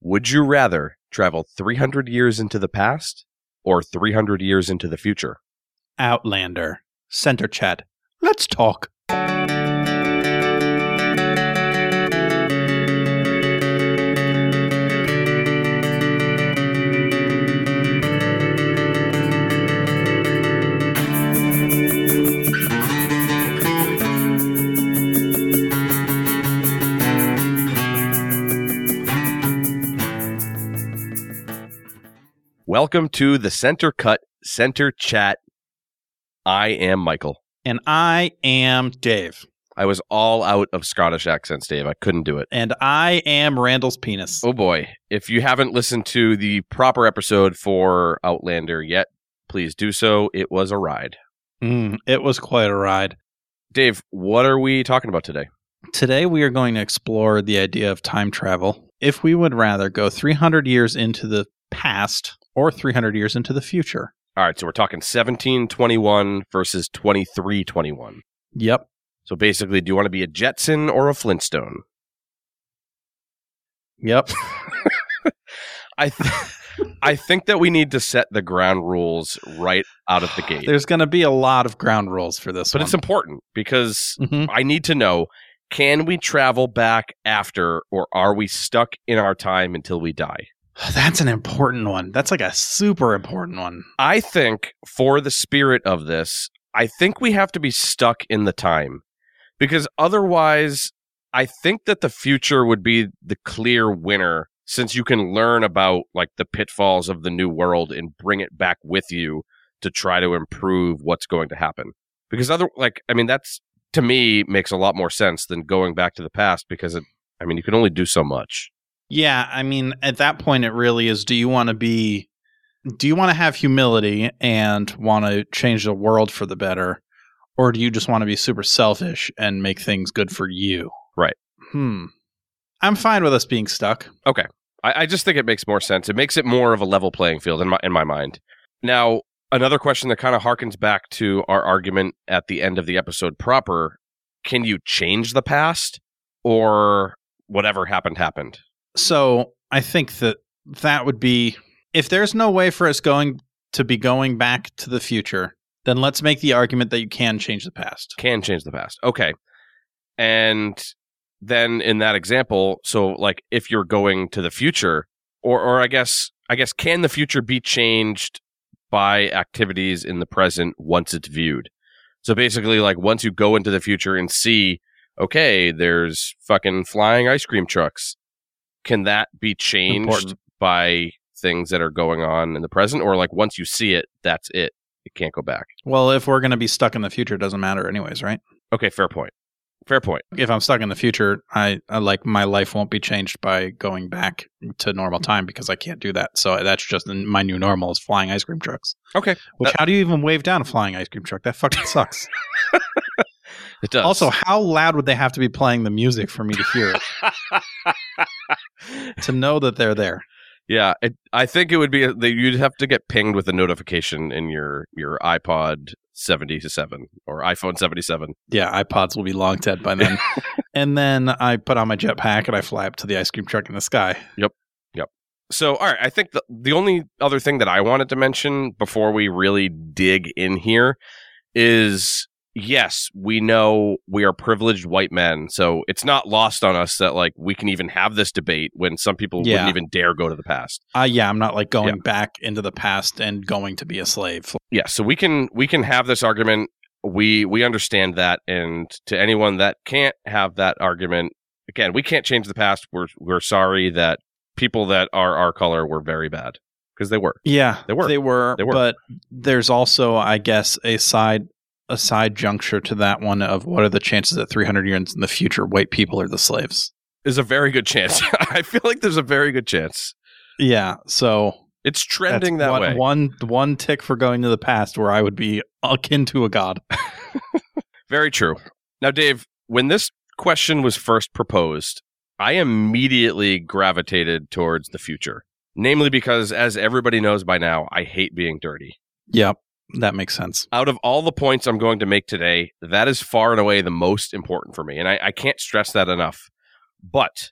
Would you rather travel 300 years into the past or 300 years into the future? Outlander. Center chat. Let's talk. Welcome to the Center Cut Center Chat. I am Michael. And I am Dave. I was all out of Scottish accents, Dave. I couldn't do it. And I am Randall's penis. Oh boy. If you haven't listened to the proper episode for Outlander yet, please do so. It was a ride. Mm, it was quite a ride. Dave, what are we talking about today? Today we are going to explore the idea of time travel. If we would rather go 300 years into the past or 300 years into the future. All right, so we're talking 1721 versus 2321. Yep. So basically, do you want to be a Jetson or a Flintstone? Yep. I th- I think that we need to set the ground rules right out of the gate. There's going to be a lot of ground rules for this but one. it's important because Mhm. I need to know can we travel back after or are we stuck in our time until we die? That's an important one. That's like a super important one. I think for the spirit of this, I think we have to be stuck in the time because otherwise, I think that the future would be the clear winner since you can learn about like the pitfalls of the new world and bring it back with you to try to improve what's going to happen. Because other like I mean that's to me makes a lot more sense than going back to the past because it I mean you can only do so much. Yeah, I mean, at that point, it really is do you want to be, do you want to have humility and want to change the world for the better? Or do you just want to be super selfish and make things good for you? Right. Hmm. I'm fine with us being stuck. I, I just think it makes more sense. It makes it more of a level playing field in my in my mind. Now, another question that kind of harkens back to our argument at the end of the episode proper: Can you change the past, or whatever happened happened? So I think that that would be, if there's no way for us going to be going back to the future, then let's make the argument that you can change the past. Can change the past. Okay, and then in that example, so like if you're going to the future, or or I guess I guess can the future be changed by activities in the present once it's viewed? So basically, like once you go into the future and see, okay, there's fucking flying ice cream trucks. Can that be changed Important. by things that are going on in the present, or like once you see it, that's it? It can't go back. Well, if we're going to be stuck in the future, it doesn't matter, anyways, right? Okay, fair point. Fair point. if I'm stuck in the future, I, I like my life won't be changed by going back to normal time because I can't do that. So that's just my new normal is flying ice cream trucks. Okay, Which Uh, how do you even wave down a flying ice cream truck? That fucking sucks. it does. also, how loud would they have to be playing the music for me to hear it to know that they're there? yeah, it, I think it would be that you'd have to get pinged with a notification in your your iPod seventy seven or iPhone seventy seven. Yeah, iPods will be long dead by then. and then I put on my jetpack and I fly up to the ice cream truck in the sky. Yep. Yep. So, all right, I think the the only other thing that I wanted to mention before we really dig in here is yes, we know we are privileged white men, so it's not lost on us that like we can even have this debate when some people Yeah. wouldn't even dare go to the past. Uh, yeah, I'm not like going Yeah. back into the past and going to be a slave. yeah so we can we can have this argument we we understand that and to anyone that can't have that argument again we can't change the past we're we're sorry that people that are our color were very bad because they were Yeah, They were. They were. They were. But there's also, I guess, a side a side juncture to that one of what are the chances that 300 years in the future, white people are the slaves? there's a very good chance i feel like there's a very good chance Yeah. So it's trending that's that one, way One one tick for going to the past, where I would be akin to a god. very true now dave when this question was first proposed i immediately gravitated towards the future namely because as everybody knows by now i hate being dirty Yep, that makes sense. out of all the points I'm going to make today, that is far and away the most important for me. And I, I can't stress that enough. But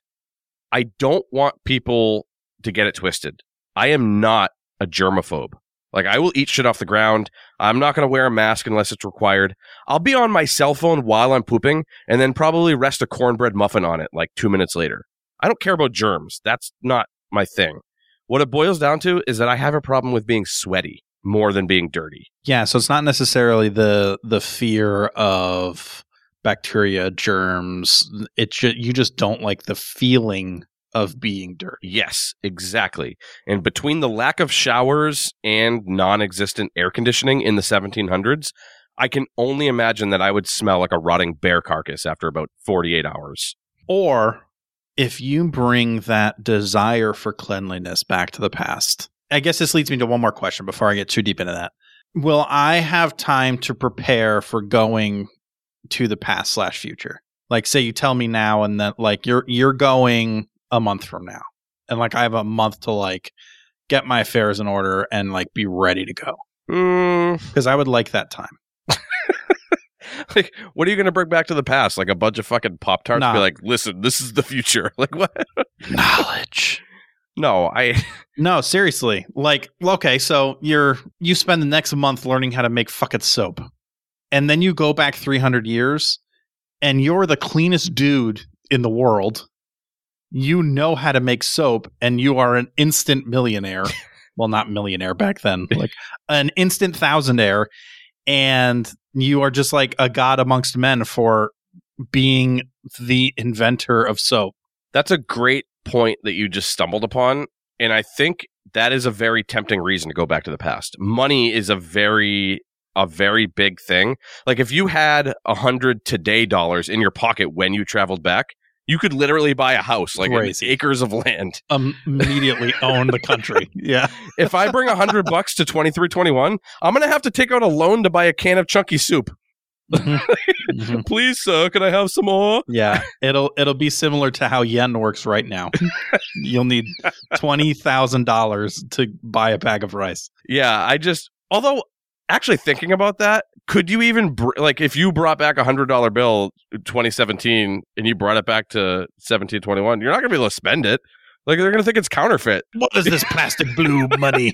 I don't want people to get it twisted. I am not a germaphobe. Like I will eat shit off the ground. I'm not going to wear a mask unless it's required. I'll be on my cell phone while I'm pooping and then probably rest a cornbread muffin on it like 2 minutes later. I don't care about germs. That's not my thing. What it boils down to is that I have a problem with being sweaty more than being dirty. Yeah, so it's not necessarily the the fear of bacteria, germs. It ju- you just don't like the feeling of being dirty. Yes, exactly. And between the lack of showers and non existent air conditioning in the 1700s, I can only imagine that I would smell like a rotting bear carcass after about 48 hours. Or if you bring that desire for cleanliness back to the past. I guess this leads me to one more question before I get too deep into that. Will I have time to prepare for going to the past slash future? Like say you tell me now and then like you're you're going a month from now. And like I have a month to like get my affairs in order and like be ready to go. Mm, Because I would like that time. like, what are you going to bring back to the past? Like a bunch of fucking Pop Tarts? Nah. Be like, listen, this is the future. Like, what? Knowledge. No, I. No, seriously. Like, okay, so you're you spend the next month learning how to make fucking soap. And then you go back 300 years and you're the cleanest dude in the world. You know how to make soap and you are an instant millionaire. well, not millionaire back then, like an instant thousandaire and you are just like a god amongst men for being the inventor of soap. That's a great point that you just stumbled upon. And I think that is a very tempting reason to go back to the past. Money is a very a very big thing. Like if you had a hundred today dollars in your pocket when you traveled back, you could literally buy a house, like acres of land. Um, immediately own the country. Yeah. If I bring a hundred bucks to twenty three twenty one, I'm gonna have to take out a loan to buy a can of chunky soup. Mhm. Please, sir, can I have some more? Yeah, it'll it'll be similar to how yen works right now. You'll need twenty thousand dollars to buy a bag of rice. Yeah, I just although actually thinking about that, could you even br- like if you brought back a hundred dollar bill in 2017 and you brought it back to 1721, you're not gonna be able to spend it. Like they're gonna think it's counterfeit. What is this plastic blue money?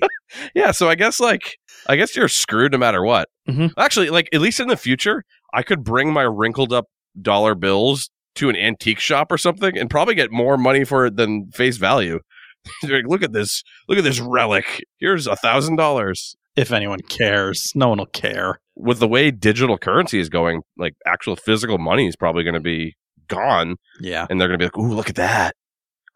Yeah, so I guess like I guess you're screwed no matter what. Mhm. Actually, like at least in the future, I could bring my wrinkled up dollar bills to an antique shop or something and probably get more money for it than face value. like, look at this, look at this relic. Here's a thousand dollars. if anyone cares, no one will care. With the way digital currency is going, like actual physical money is probably going to be gone, Yeah, and they're going to be like, "Ooh, look at that."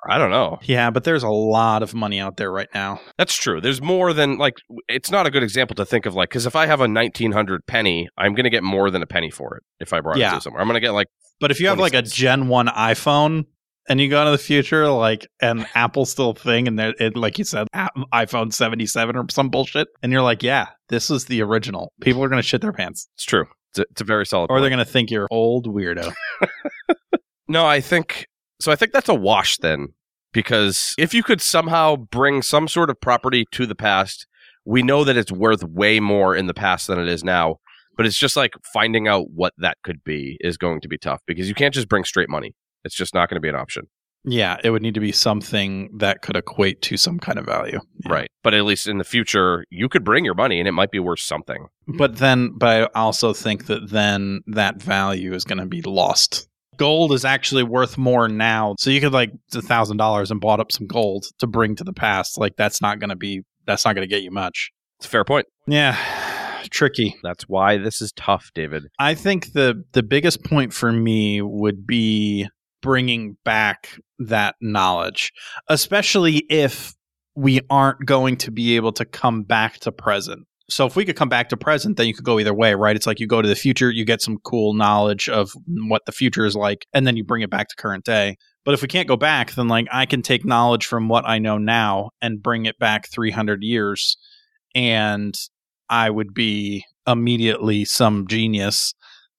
I don't know. yeah, but there's a lot of money out there right now. That's true. There's more than like it's not a good example to think of like because if I have a 1900 penny, I'm going to get more than a penny for it if I brought it to somewhere. I'm going to get like But if you have like a Gen One iPhone and you go into the future, like and Apple's still thing, and it, like you said, iPhone 77 or some bullshit, and you're like, yeah, this is the original. People are gonna shit their pants, it's true. It's a, it's a very solid. or point. they're gonna think you're old weirdo. No, I think so. I think that's a wash then, because if you could somehow bring some sort of property to the past, we know that it's worth way more in the past than it is now. But it's just like finding out what that could be is going to be tough because you can't just bring straight money. It's just not going to be an option. Yeah, it would need to be something that could equate to some kind of value. Yeah. Right. But at least in the future, you could bring your money and it might be worth something. But then, but I also think that then that value is going to be lost. Gold is actually worth more now. So you could like a thousand dollars and bought up some gold to bring to the past. Like that's not going to be, that's not going to get you much. It's a fair point. Yeah. Tricky. That's why this is tough, David. I think the the biggest point for me would be bringing back that knowledge, especially if we aren't going to be able to come back to present. So if we could come back to present, then you could go either way, right? It's like you go to the future, you get some cool knowledge of what the future is like, and then you bring it back to current day. But if we can't go back, then like I can take knowledge from what I know now and bring it back 300 years and I would be immediately some genius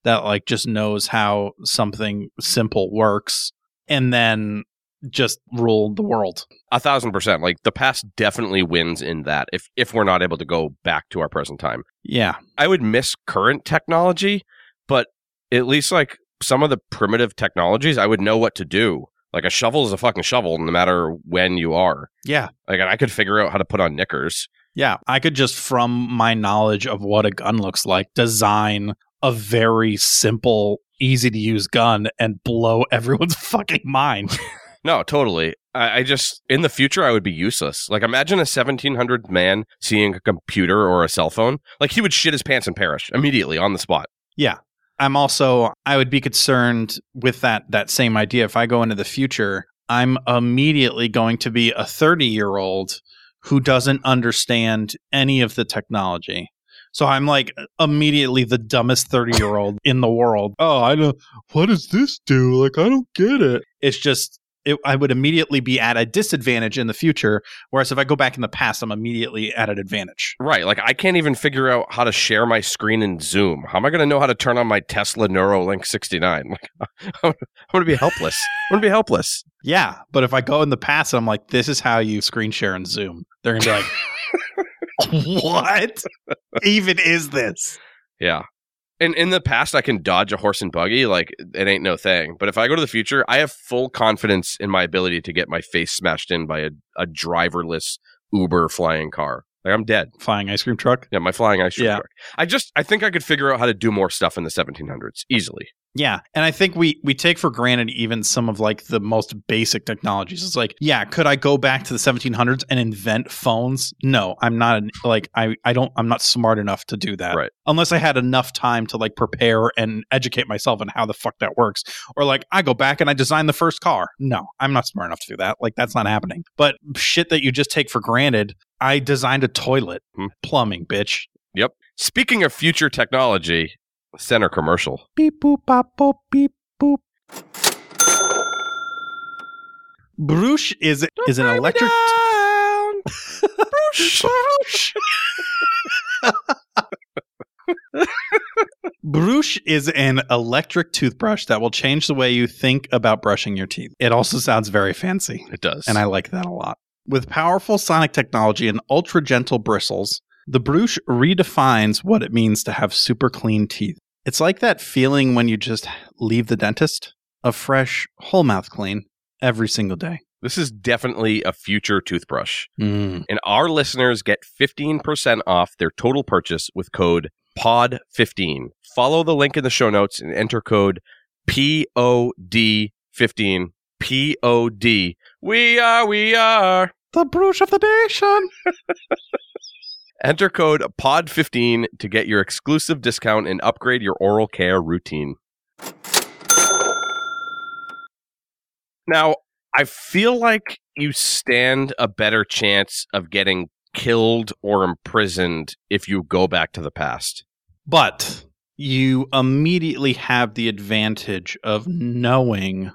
that like just knows how something simple works and then just rule the world. A thousand percent. Like the past definitely wins in that if if we're not able to go back to our present time. Yeah. I would miss current technology, but at least like some of the primitive technologies, I would know what to do. Like a shovel is a fucking shovel, no matter when you are. Yeah. Like I could figure out how to put on knickers. Yeah. I could just, from my knowledge of what a gun looks like, design a very simple, easy to use gun and blow everyone's fucking mind. No, totally. I, I just in the future I would be useless. Like imagine a 1700 man seeing a computer or a cell phone. Like he would shit his pants and perish immediately on the spot. Yeah. I'm also I would be concerned with that that same idea if I go into the future, I'm immediately going to be a 30-year-old who doesn't understand any of the technology. So I'm like immediately the dumbest 30-year-old in the world. Oh, I don't what does this do? Like I don't get it. It's just it, I would immediately be at a disadvantage in the future. Whereas if I go back in the past, I'm immediately at an advantage. Right. Like I can't even figure out how to share my screen in Zoom. How am I going to know how to turn on my Tesla Neuralink 69? Like I'm going to be helpless. I'm going to be helpless. Yeah, but if I go in the past I'm like, this is how you screen share in Zoom, they're gonna be like, what even is this? Yeah. In in the past, I can dodge a horse and buggy, like it ain't no thing. But if I go to the future, I have full confidence in my ability to get my face smashed in by a, a driverless Uber flying car. Like I'm dead. Flying ice cream truck. Yeah, my flying ice cream Yeah. truck. I just I think I could figure out how to do more stuff in the 1700s easily. Yeah, and I think we we take for granted even some of like the most basic technologies. It's like, yeah, could I go back to the 1700s and invent phones? No, I'm not an, like I I don't I'm not smart enough to do that. Right. Unless I had enough time to like prepare and educate myself on how the fuck that works. Or like I go back and I design the first car. No, I'm not smart enough to do that. Like that's not happening. But shit that you just take for granted, I designed a toilet. Hmm. Plumbing, bitch. Yep. Speaking of future technology, center commercial. Beep boop bop boop beep boop. Bruush is is an electric. Bruush. Bruush is an electric toothbrush that will change the way you think about brushing your teeth. It also sounds very fancy, It does. and I like that a lot. With powerful sonic technology and ultra gentle bristles, the Bruush redefines what it means to have super clean teeth. It's like that feeling when you just leave the dentist, a fresh, whole mouth clean every single day. this is definitely a future toothbrush. Mm. And our listeners get 15% off their total purchase with code POD15. Follow the link in the show notes and enter code POD15. POD. We are, we are. The Bruush of the nation. Enter code POD15 to get your exclusive discount and upgrade your oral care routine. Now, I feel like you stand a better chance of getting killed or imprisoned if you go back to the past. But you immediately have the advantage of knowing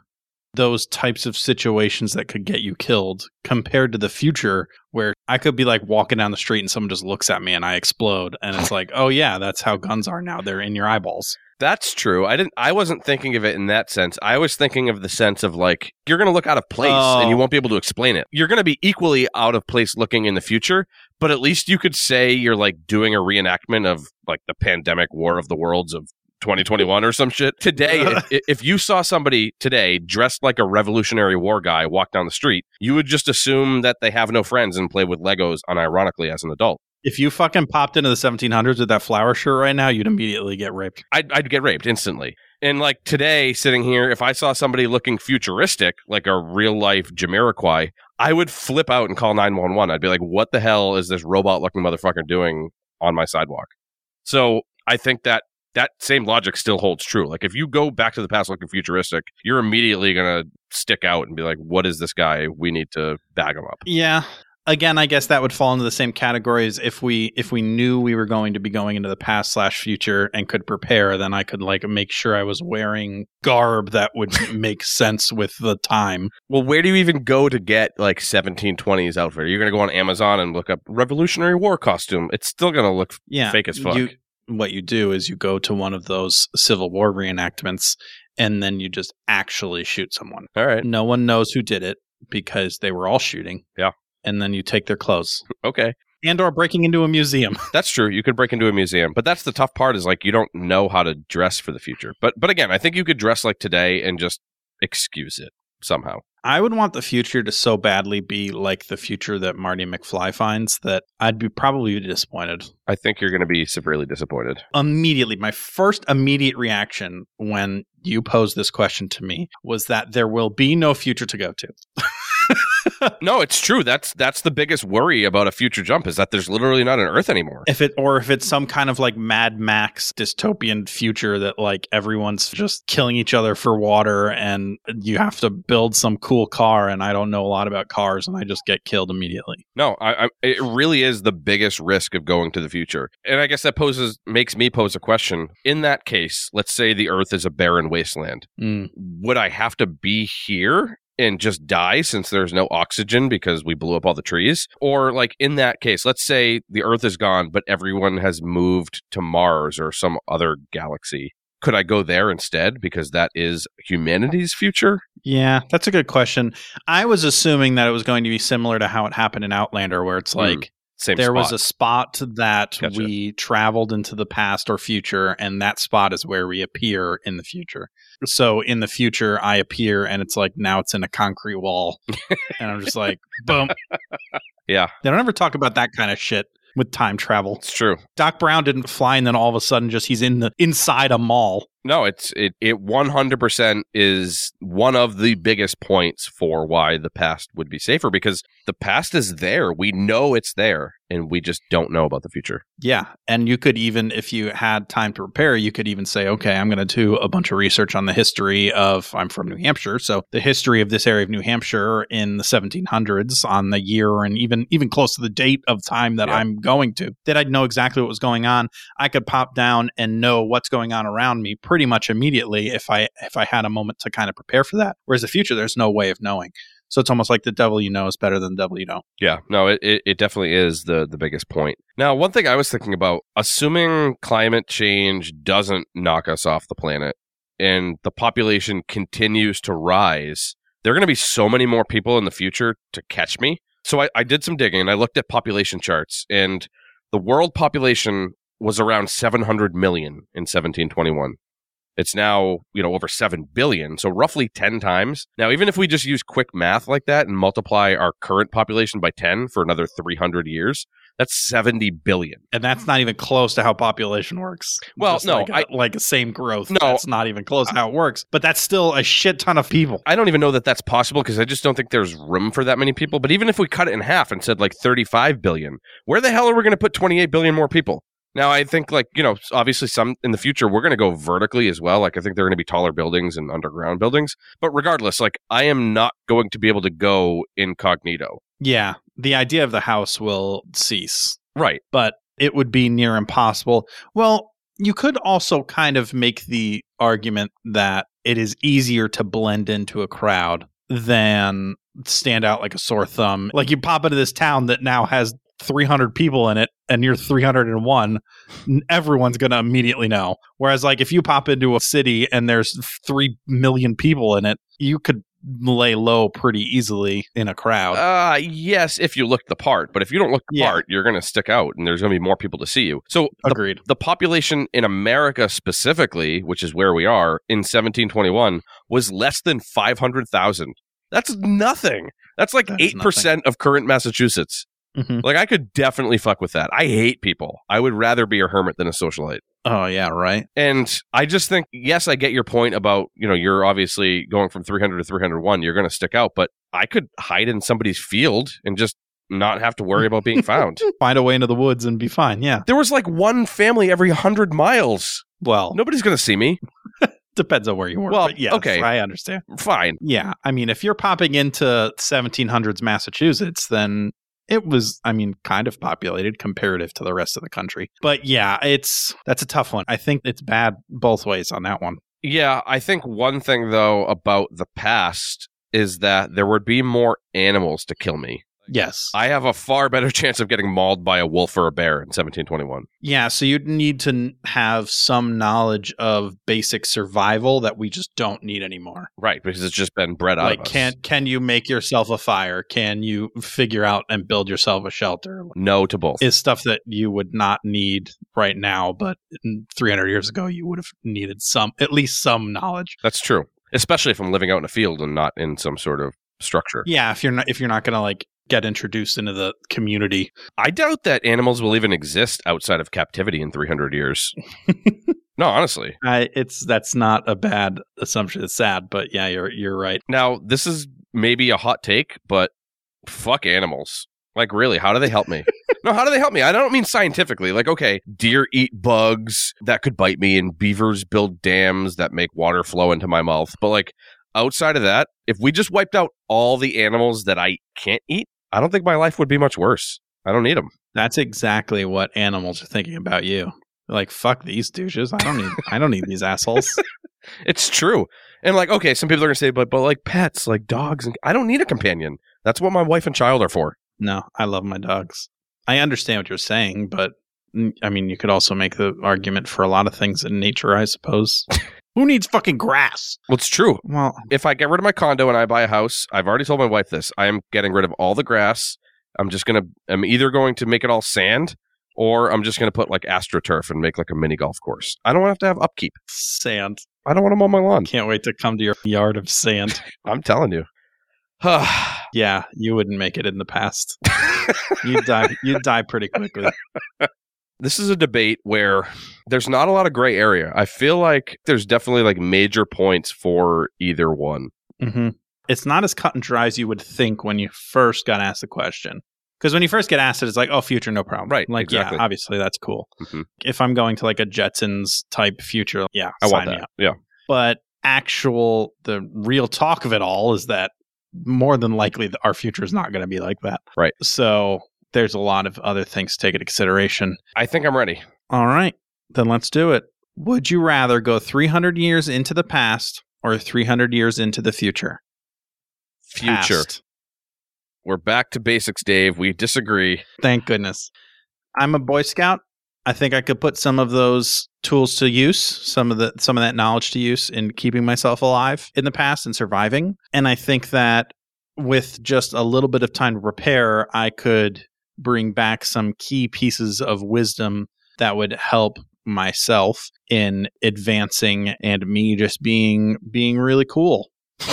those types of situations that could get you killed compared to the future where I could be like walking down the street and someone just looks at me and I explode and it's like, "Oh yeah, that's how guns are now. They're in your eyeballs." That's true. I didn't I wasn't thinking of it in that sense. I was thinking of the sense of like you're going to look out of place and you Oh. won't be able to explain it. You're going to be equally out of place looking in the future, but at least you could say you're like doing a reenactment of like the pandemic war of the worlds of 2021 or some shit. Today, if, if you saw somebody today dressed like a Revolutionary War guy walk down the street, you would just assume that they have no friends and play with Legos unironically as an adult. If you fucking popped into the 1700s with that flower shirt right now, you'd immediately get raped. I'd, I'd get raped instantly. And like today, sitting here, if I saw somebody looking futuristic, like a real life Jamiroquai, I would flip out and call 911. I'd be like, what the hell is this robot looking motherfucker doing on my sidewalk? So I think that that same logic still holds true. Like if you go back to the past looking futuristic, you're immediately going to stick out and be like, what is this guy? We need to bag him up. Yeah. Again, I guess that would fall into the same category as if we if we knew we were going to be going into the past slash future and could prepare, then I could like make sure I was wearing garb that would make sense with the time. Well, where do you even go to get like 1720s outfit? You're going to go on Amazon and look up Revolutionary War costume. It's still going to look Yeah. fake as fuck. You, what you do is you go to one of those Civil War reenactments and then you just actually shoot someone. All right. No one knows who did it because they were all shooting. Yeah. And then you take their clothes. Okay. And or breaking into a museum. That's true. You could break into a museum, but that's the tough part is like you don't know how to dress for the future. But but again, I think you could dress like today and just excuse it. somehow. I would want the future to so badly be like the future that Marty McFly finds that I'd be probably disappointed. I think you're going to be severely disappointed. Immediately, my first immediate reaction when you posed this question to me was that there will be no future to go to. no, it's true. That's that's the biggest worry about a future jump is that there's literally not an Earth anymore. If it or if it's some kind of like Mad Max dystopian future that like everyone's just killing each other for water and you have to build some cool car and I don't know a lot about cars and I just get killed immediately. No, I, I, it really is the biggest risk of going to the future, and I guess that poses makes me pose a question. In that case, let's say the Earth is a barren wasteland. Mm. Would I have to be here and just die since there's no oxygen because we blew up all the trees? Or, like, in that case, let's say the Earth is gone, but everyone has moved to Mars or some other galaxy. Could I go there instead because that is humanity's future? Yeah, that's a good question. I was assuming that it was going to be similar to how it happened in Outlander, where it's Hmm, like Same there spot. was a spot that Gotcha. we traveled into the past or future, and that spot is where we appear in the future. So in the future, I appear, and it's like now it's in a concrete wall, and I'm just like, boom. Yeah. They don't ever talk about that kind of shit with time travel. It's true. Doc Brown didn't fly, and then all of a sudden, just he's in the inside a mall. No, it's it it one hundred percent is one of the biggest points for why the past would be safer because the past is there. We know it's there, and we just don't know about the future. Yeah. And you could even, if you had time to prepare, you could even say, okay, I'm going to do a bunch of research on the history of, I'm from New Hampshire. So the history of this area of New Hampshire in the 1700s on the year and even, even close to the date of time that Yeah. I'm going to, that I'd know exactly what was going on. I could pop down and know what's going on around me pretty much immediately if I, if I had a moment to kind of prepare for that. Whereas the future, there's no way of knowing. So it's almost like the devil you know is better than the devil you don't. Yeah, no, it, it, it definitely is the the biggest point. Now, one thing I was thinking about, assuming climate change doesn't knock us off the planet and the population continues to rise, there are going to be so many more people in the future to catch me. So I, I did some digging and I looked at population charts, and the world population was around 700 million in 1721. It's now, you know, over 7 billion, so roughly 10 times. Now, even if we just use quick math like that and multiply our current population by 10 for another 300 years, that's 70 billion. and that's not even close to how population works. Well, Just no, like, a- I- like the same growth. No. that's not even close to how it works. But that's still a shit ton of people. I don't even know that that's possible because I just don't think there's room for that many people. But even if we cut it in half and said like 35 billion, where the hell are we going to put 28 billion more people? Now, I think like, you know, obviously some in the future, we're going to go vertically as well. Like, I think they're going to be taller buildings and underground buildings. But regardless, like, I am not going to be able to go incognito. Yeah, the idea of the house will cease, Right. but it would be near impossible. Well, you could also kind of make the argument that it is easier to blend into a crowd than stand out like a sore thumb. Like you pop into this town that now has 300 people in it and you're 301 everyone's going to immediately know whereas like if you pop into a city and there's 3 million people in it you could lay low pretty easily in a crowd Uh, yes, if you look the part. But if you don't look the Yeah. part, you're going to stick out and there's going to be more people to see you. So the agreed the population in America specifically, which is where we are in 1721, was less than 500,000. That's nothing. That's like That is 8% of current Massachusetts. Mhm. Like I could definitely fuck with that. I hate people. I would rather be a hermit than a socialite. oh yeah right And I just think, yes, I get your point about, you know, you're obviously going from 300 to 301, you're going to stick out, but I could hide in somebody's field and just not have to worry about being found. find a way into the woods and be fine yeah There was like one family every 100 miles. well Nobody's going to see me. depends on where you were Well, yeah, okay. i understand Fine. yeah i mean if you're popping into 1700s massachusetts then it was i mean kind of populated comparative to the rest of the country. But yeah it's that's a tough one. I think it's bad both ways on that one. Yeah, I think one thing though about the past is that there would be more animals to kill me. Yes I have a far better chance of getting mauled by a wolf or a bear in 1721. yeah so you'd need to have some knowledge of basic survival that we just don't need anymore Right, because it's just been bred out like of us. can can you make yourself a fire can you figure out and build yourself a shelter no to both. is stuff that you would not need right now but 300 years ago you would have needed some at least some knowledge That's true. especially if I'm living out in a field and not in some sort of structure. Yeah, if you're not if you're not gonna like get introduced into the community. I doubt that animals will even exist outside of captivity in 300 years. no, honestly. I, it's that's not a bad assumption. It's sad, but yeah, you're you're right. Now, this is maybe a hot take, but fuck animals. Like, really, how do they help me? no, how do they help me? I don't mean scientifically. Like, okay, deer eat bugs that could bite me, and beavers build dams that make water flow into my mouth. But, like, outside of that, if we just wiped out all the animals that I can't eat, I don't think my life would be much worse. I don't need them. That's exactly what animals are thinking about you. They're like, fuck these douches. I don't need I don't need these assholes. It's true. And like, okay, some people are gonna say, but but like pets, like dogs, and I don't need a companion. That's what my wife and child are for. No, I love my dogs. I understand what you're saying, but I mean, you could also make the argument for a lot of things in nature, I suppose. Who needs fucking grass? Well, it's true. Well, If I get rid of my condo and I buy a house, I've already told my wife this. I am getting rid of all the grass. I'm just gonna. I'm either going to make it all sand, or I'm just gonna put like astroturf and make like a mini golf course. I don't want to have to have upkeep. sand. I don't want to mow my lawn. Can't wait to come to your yard of sand. I'm telling you. yeah, you wouldn't make it in the past. You'd die. You'd die pretty quickly. this is a debate where there's not a lot of gray area. I feel like there's definitely like major points for either one. hmm It's not as cut and dry as you would think when you first got asked the question. Because when you first get asked it, it's like, oh, future, no problem. Right, Like, exactly. yeah, obviously that's cool. Mhm. If I'm going to like a Jetsons type future, yeah, I want that. Yeah. But actual, the real talk of it all is that more than likely our future is not going to be like that. Right. So there's a lot of other things to take into consideration. I think I'm ready. All right, then let's do it. Would you rather go 300 years into the past or 300 years into the future? Future. Past. We're back to basics, Dave. We disagree. Thank goodness. I'm a Boy Scout. I think I could put some of those tools to use, some of the some of that knowledge to use in keeping myself alive in the past and surviving. And I think that with just a little bit of time to repair, I could bring back some key pieces of wisdom that would help myself in advancing and me just being being really cool.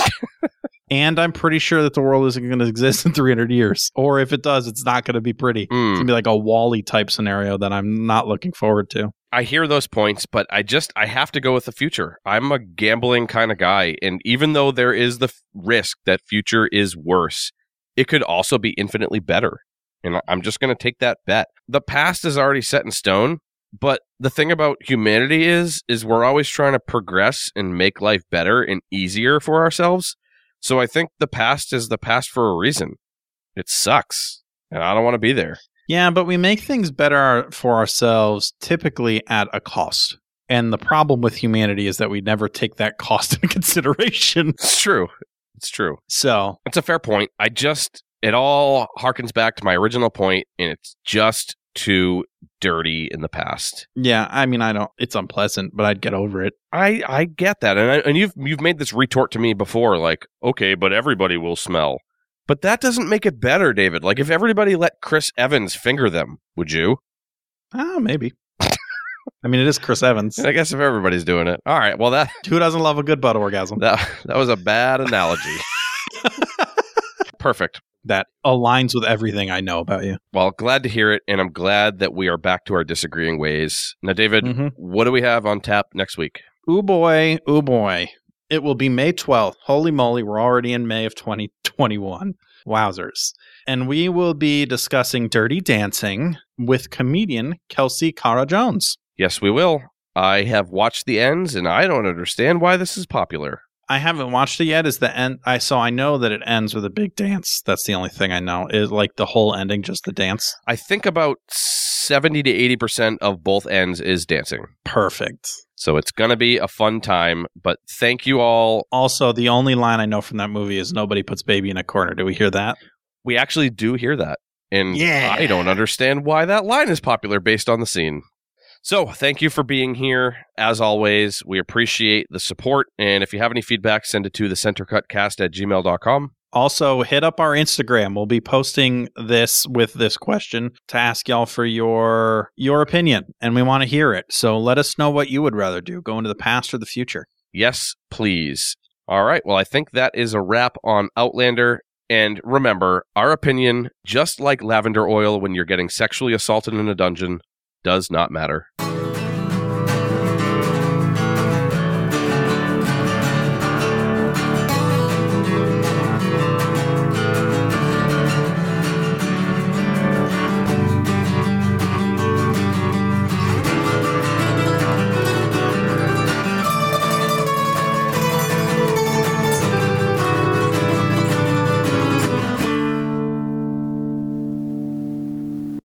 and I'm pretty sure that the world isn't going to exist in 300 years. Or if it does, it's not going to be pretty. It's Hmm. going to be like a WALL-E type scenario that I'm not looking forward to. I hear those points, but I just I have to go with the future. I'm a gambling kind of guy, and even though there is the f- risk that future is worse, it could also be infinitely better. And I'm just going to take that bet. The past is already set in stone, but the thing about humanity is is we're always trying to progress and make life better and easier for ourselves. So I think the past is the past for a reason. It sucks, and I don't want to be there. Yeah, but we make things better for ourselves typically at a cost. And the problem with humanity is that we never take that cost into consideration. It's true. It's true. So, It's a fair point. I just it all harkens back to my original point, and it's just too dirty in the past. yeah, I mean, I don't, it's unpleasant, but I'd get over it. I I get that, and I, and you've you've made this retort to me before, like okay, but everybody will smell, but that doesn't make it better, David. Like if everybody let Chris Evans finger them, would you? Ah, maybe. I mean, it is Chris Evans. I guess if everybody's doing it, all right. Well, that Who doesn't love a good butt orgasm? that that was a bad analogy. Perfect. That aligns with everything I know about you. Well, glad to hear it, and I'm glad that we are back to our disagreeing ways. Now, David, Mhm. what do we have on tap next week? Ooh boy, ooh boy. It will be May 12th. Holy moly, we're already in May of 2021. Wowzers. And we will be discussing Dirty Dancing with comedian Kelsey Cara Jones. Yes, we will. I have watched the ends, and I don't understand why this is popular. I haven't watched it yet. Is the end I so I know that it ends with a big dance. That's the only thing I know. Is like the whole ending just the dance. I think about 70 to 80% of both ends is dancing. Perfect. So it's going to be a fun time. But thank you all. Also, the only line I know from that movie is nobody puts baby in a corner. Do we hear that? We actually do hear that. And Yeah. I don't understand why that line is popular based on the scene. So thank you for being here. As always, we appreciate the support. And if you have any feedback, send it to the centercutcast at gmail.com. Also, hit up our Instagram. We'll be posting this with this question to ask y'all for your your opinion, and we want to hear it. So let us know what you would rather do: go into the past or the future. Yes, please. All right. Well, I think that is a wrap on Outlander. And remember, our opinion, just like lavender oil when you're getting sexually assaulted in a dungeon, does not matter.